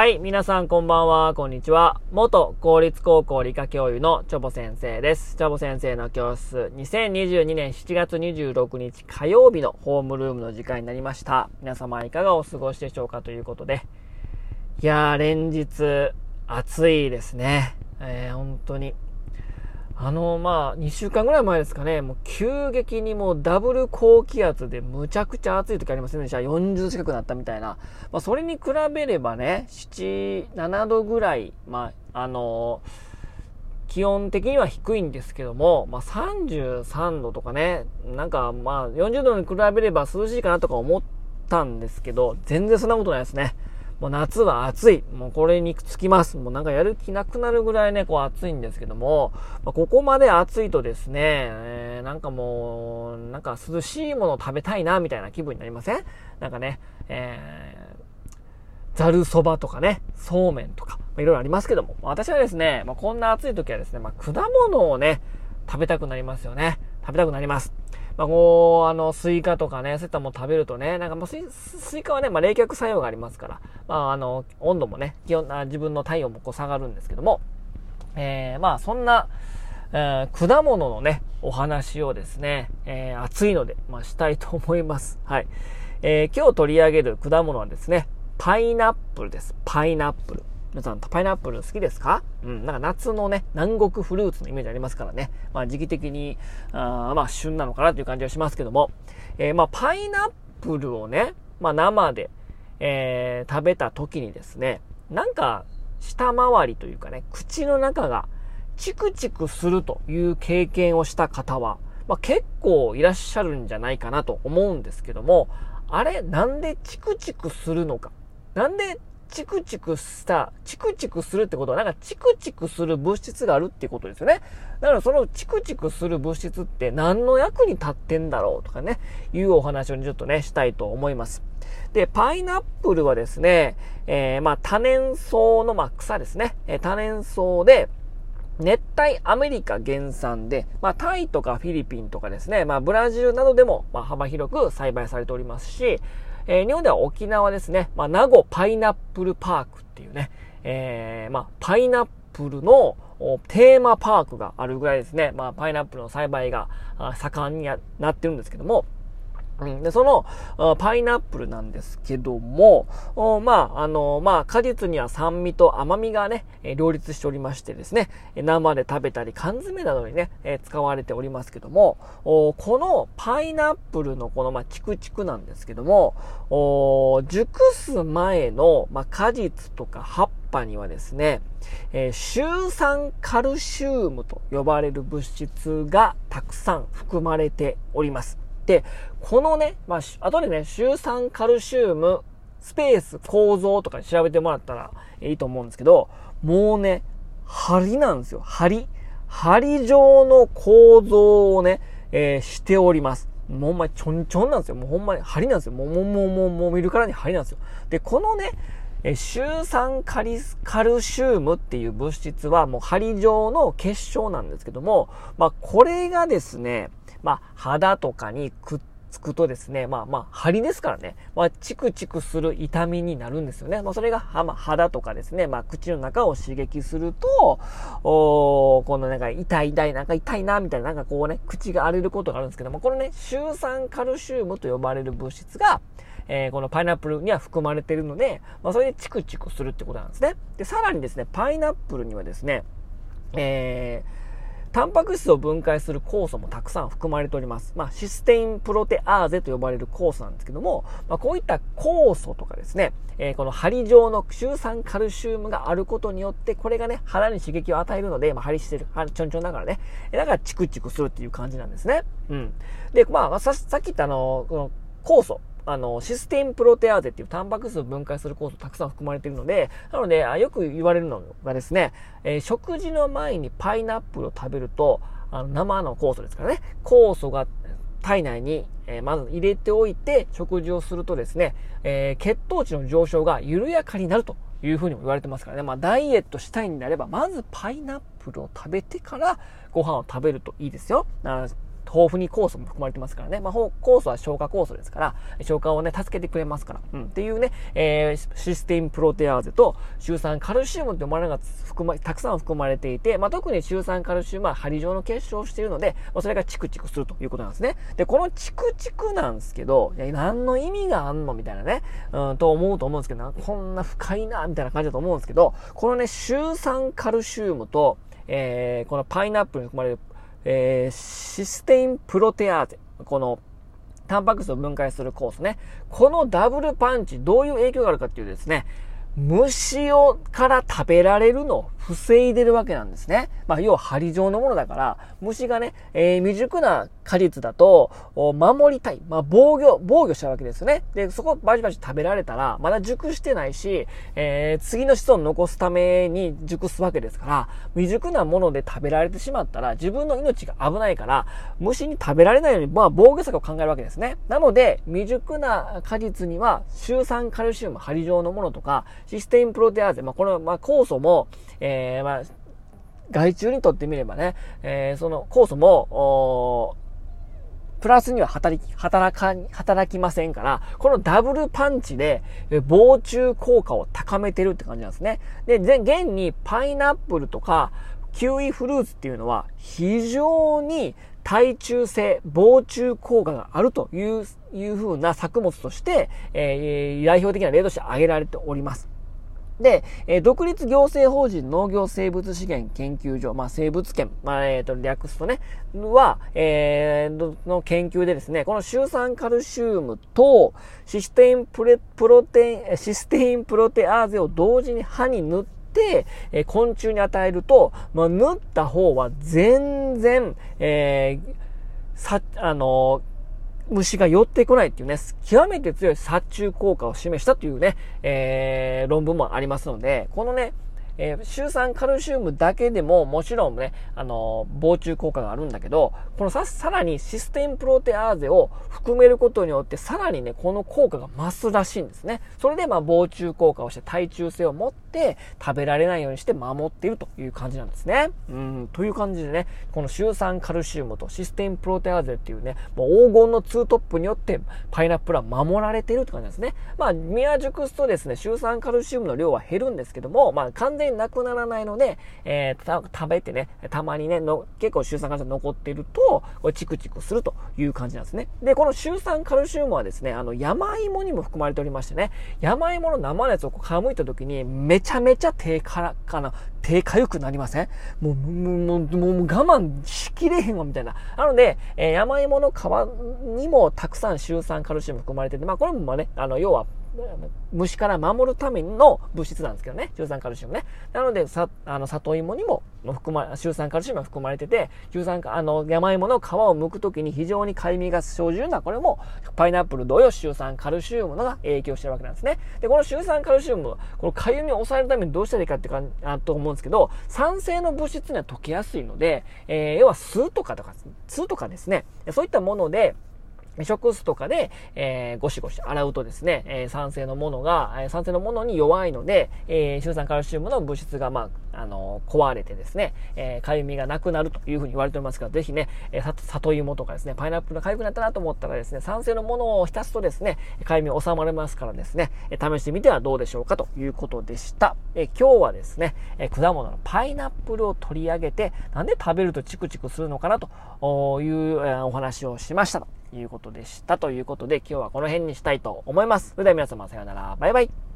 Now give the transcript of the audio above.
はい、皆さんこんばんは、こんにちは。元公立高校理科教諭のチョボ先生です。チョボ先生の教室、2022年7月26日火曜日のホームルームの時間になりました。皆様いかがお過ごしでしょうかということで。いやー、連日暑いですね。えー、本当に。あの、まあ、2週間ぐらい前ですかね、もう急激にもうダブル高気圧でむちゃくちゃ暑い時ありませんでした。40度近くなったみたいな。まあ、それに比べればね、7、7度ぐらい、まあ、あの気温的には低いんですけども、まあ、33度とかね、なんかまあ40度に比べれば涼しいかなとか思ったんですけど、全然そんなことないですね。もう夏は暑い。もうこれにつきます。もうなんかやる気なくなるぐらいね、こう暑いんですけども、まあ、ここまで暑いとですね、えー、なんかもう、なんか涼しいもの食べたいな、みたいな気分になりません？なんかね、えー、ざるそばとかね、そうめんとか、まあ、いろいろありますけども、私はですね、まあ、こんな暑い時はですね、まあ、果物をね、食べたくなりますよね。食べたくなります。まあ、こう、あの、スイカとかね、そういったもの食べるとね、なんかもうスイスイカはね、まあ、冷却作用がありますから、まあ、あの、温度もね、気温、自分の体温もこう下がるんですけども、えー、まあ、そんな、えー、果物のね、お話をですね、えー、暑いので、まあ、したいと思います。はい。えー、今日取り上げる果物はですね、パイナップルです。パイナップル。皆さん、パイナップル好きですか？うん、なんか夏のね、南国フルーツのイメージありますからね。まあ時期的に、あまあ旬なのかなという感じはしますけども。えー、まあパイナップルをね、まあ生で、えー、食べた時にですね、なんか舌周りというかね、口の中がチクチクするという経験をした方は、まあ、結構いらっしゃるんじゃないかなと思うんですけども、あれ、なんでチクチクするのか？なんでチクチクした、チクチクするってことは、なんかチクチクする物質があるってことですよね。だからそのチクチクする物質って何の役に立ってんだろうとかね、いうお話をちょっとね、したいと思います。で、パイナップルはですね、えー、まあ多年草の、まあ、草ですね。えー、多年草で、熱帯アメリカ原産で、まあ、タイとかフィリピンとかですね、まあ、ブラジルなどでも、まあ、幅広く栽培されておりますし、えー、日本では沖縄ですね、まあ、名護パイナップルパークっていうね、えー、まあ、パイナップルのテーマパークがあるぐらいですね、まあ、パイナップルの栽培が盛んになってるんですけども、うん、で、その、パイナップルなんですけども、まあ、あの、まあ、果実には酸味と甘みがね、両立しておりましてですね、生で食べたり缶詰などにね、使われておりますけども、このパイナップルのこの、まあ、チクチクなんですけども、熟す前の、まあ、果実とか葉っぱにはですね、え、シュウ酸カルシウムと呼ばれる物質がたくさん含まれております。で、このね、まあ、後でね、シ酸カルシウム、スペース構造とかに調べてもらったらいいと思うんですけど、もうね、針なんですよ。針。針状の構造をね、えー、しております。もうほんまにちょんちょんなんですよ。もうほんまに針なんですよ。もう、もう、もう、もう、もう見るからに針なんですよ。で、このね、えシュ酸カリスカルシウムっていう物質はもう針状の結晶なんですけども、まあこれがですね、まあ、肌とかにくっつくとですね、まあまあ、針ですからね、まあ、チクチクする痛みになるんですよね。まあ、それが、まあ、肌とかですね、まあ、口の中を刺激すると、おこのなんか痛い痛い、なんか痛いな、みたいな、なんかこうね、口が荒れることがあるんですけども、このね、シュウ酸カルシウムと呼ばれる物質が、えー、このパイナップルには含まれているので、まあ、それでチクチクするってことなんですね。で、さらにですね、パイナップルにはですね、えー、タンパク質を分解する酵素もたくさん含まれております。まあ、システインプロテアーゼと呼ばれる酵素なんですけども、まあ、こういった酵素とかですね、えー、この針状のシュウ酸カルシウムがあることによって、これがね、肌に刺激を与えるので、まあ、針してる、ちょんちょんだからね、だからチクチクするっていう感じなんですね。うん。で、まあ、ささっき言ったあの、この酵素、あの、システムプロテアーゼっていうタンパク質を分解する酵素たくさん含まれているので、なので、よく言われるのがですね、えー、食事の前にパイナップルを食べると、あの生の酵素ですからね、酵素が体内に、えー、まず入れておいて食事をするとですね、えー、血糖値の上昇が緩やかになるというふうにも言われてますからね。まあ、ダイエットしたいんであれば、まずパイナップルを食べてからご飯を食べるといいですよ。豆腐に酵素も含まれてますからね。まあ、酵素は消化酵素ですから、消化をね、助けてくれますから。うん。っていうね、えー、システインプロテアーゼと、シュウ酸カルシウムってものが含ま、たくさん含まれていて、まあ、特にシュウ酸カルシウムは針状の結晶をしているので、まあ、それがチクチクするということなんですね。で、このチクチクなんですけど、いや、何の意味があんのみたいなね、うん、と思うと思うんですけど、こんな深いな、みたいな感じだと思うんですけど、このね、シュウ酸カルシウムと、えー、このパイナップルに含まれる、えー、システインプロテアーゼ、この、タンパク質を分解する酵素ね。このダブルパンチ、どういう影響があるかっていうですね、虫をから食べられるのを防いでるわけなんですね。まあ、要は針状のものだから、虫がね、えー、未熟な果実だと、守りたい。まあ、防御、防御したわけですよね。で、そこバチバチ食べられたら、まだ熟してないし、えー、次の子孫残すために熟すわけですから、未熟なもので食べられてしまったら、自分の命が危ないから、虫に食べられないように、まあ、防御策を考えるわけですね。なので、未熟な果実には、シュウ酸カルシウム、針状のものとか、システインプロテアーゼ、まあ、この、まあ、酵素も、えー、まあ、害虫にとってみればね、えー、その酵素も、プラスには働き、働か、働きませんから、このダブルパンチで、防虫効果を高めてるって感じなんですね。で、現にパイナップルとか、キウイフルーツっていうのは、非常に耐虫性、防虫効果があるという、いう風な作物として、えー、代表的な例として挙げられております。で、えー、独立行政法人農業生物資源研究所、まあ、生物圏、まあ、えっ、ー、と、略すとね、は、えー、の研究でですね、このシュウ酸カルシウムとシステインプレ、プロテイン、システインプロテアーゼを同時に歯に塗って、え、昆虫に与えると、まあ、塗った方は全然、えー、さ、あの虫が寄ってこないっていうね、極めて強い殺虫効果を示したというね、えー、論文もありますので、このね、えー、シュウ酸カルシウムだけでももちろんね、あのー、防虫効果があるんだけど、このさ、さらにシステムプロテアーゼを含めることによって、さらにね、この効果が増すらしいんですね。それで、まあ、防虫効果をして耐虫性を持って、食べられないようにして守っているという感じなんですね。うん、という感じでね、このシュウ酸カルシウムとシステムプロテアーゼっていうね、もう黄金のツートップによって、パイナップルは守られているって感じなんですね。まあ、宮熟すとですね、シュウ酸カルシウムの量は減るんですけども、まあ、完全になくならないので、えー、食べてね、たまにね、の結構シュウ酸カルシウム残ってると、これチクチクするという感じなんですね。で、このシュウ酸カルシウムはですね、あの、山芋にも含まれておりましてね、山芋の生のやつをこう皮むいた時に、めちゃめちゃ低からかな、低かゆくなりません？もう、もう、もう、もう我慢しきれへんわ、みたいな。なので、えー、山芋の皮にもたくさんシュウ酸カルシウム含まれてて、まあ、これもね、あの、要は、虫から守るための物質なんですけどね、シュウ酸カルシウムね。なので、さ、あの、里芋にも含ま、シュウ酸カルシウムが含まれてて、シュウ酸、あの、山芋の皮を剥くときに非常に痒みが生じるのは、これも、パイナップル同様、シュウ酸カルシウムのが影響してるわけなんですね。で、このシュウ酸カルシウム、この痒みを抑えるためにどうしたらいいかってか、あと思うんですけど、酸性の物質には溶けやすいので、えー、要は酢とかとか、酢とかですね、そういったもので、食酢とかで、えー、ゴシゴシ洗うとですね、えー、酸性のものが、えー、酸性のものに弱いので、えー、シュウ酸カルシウムの物質が、まあ、あのー、壊れてですね、えー、痒みがなくなるというふうに言われておりますから、ぜひね、えー、里芋とかですね、パイナップルが痒くなったなと思ったらですね、酸性のものを浸すとですね、痒み収まれますからですね、えー、試してみてはどうでしょうかということでした。えー、今日はですね、えー、果物のパイナップルを取り上げて、なんで食べるとチクチクするのかなという、えー、お話をしましたということでした。ということで、今日はこの辺にしたいと思います。それでは皆様さようなら。バイバイ。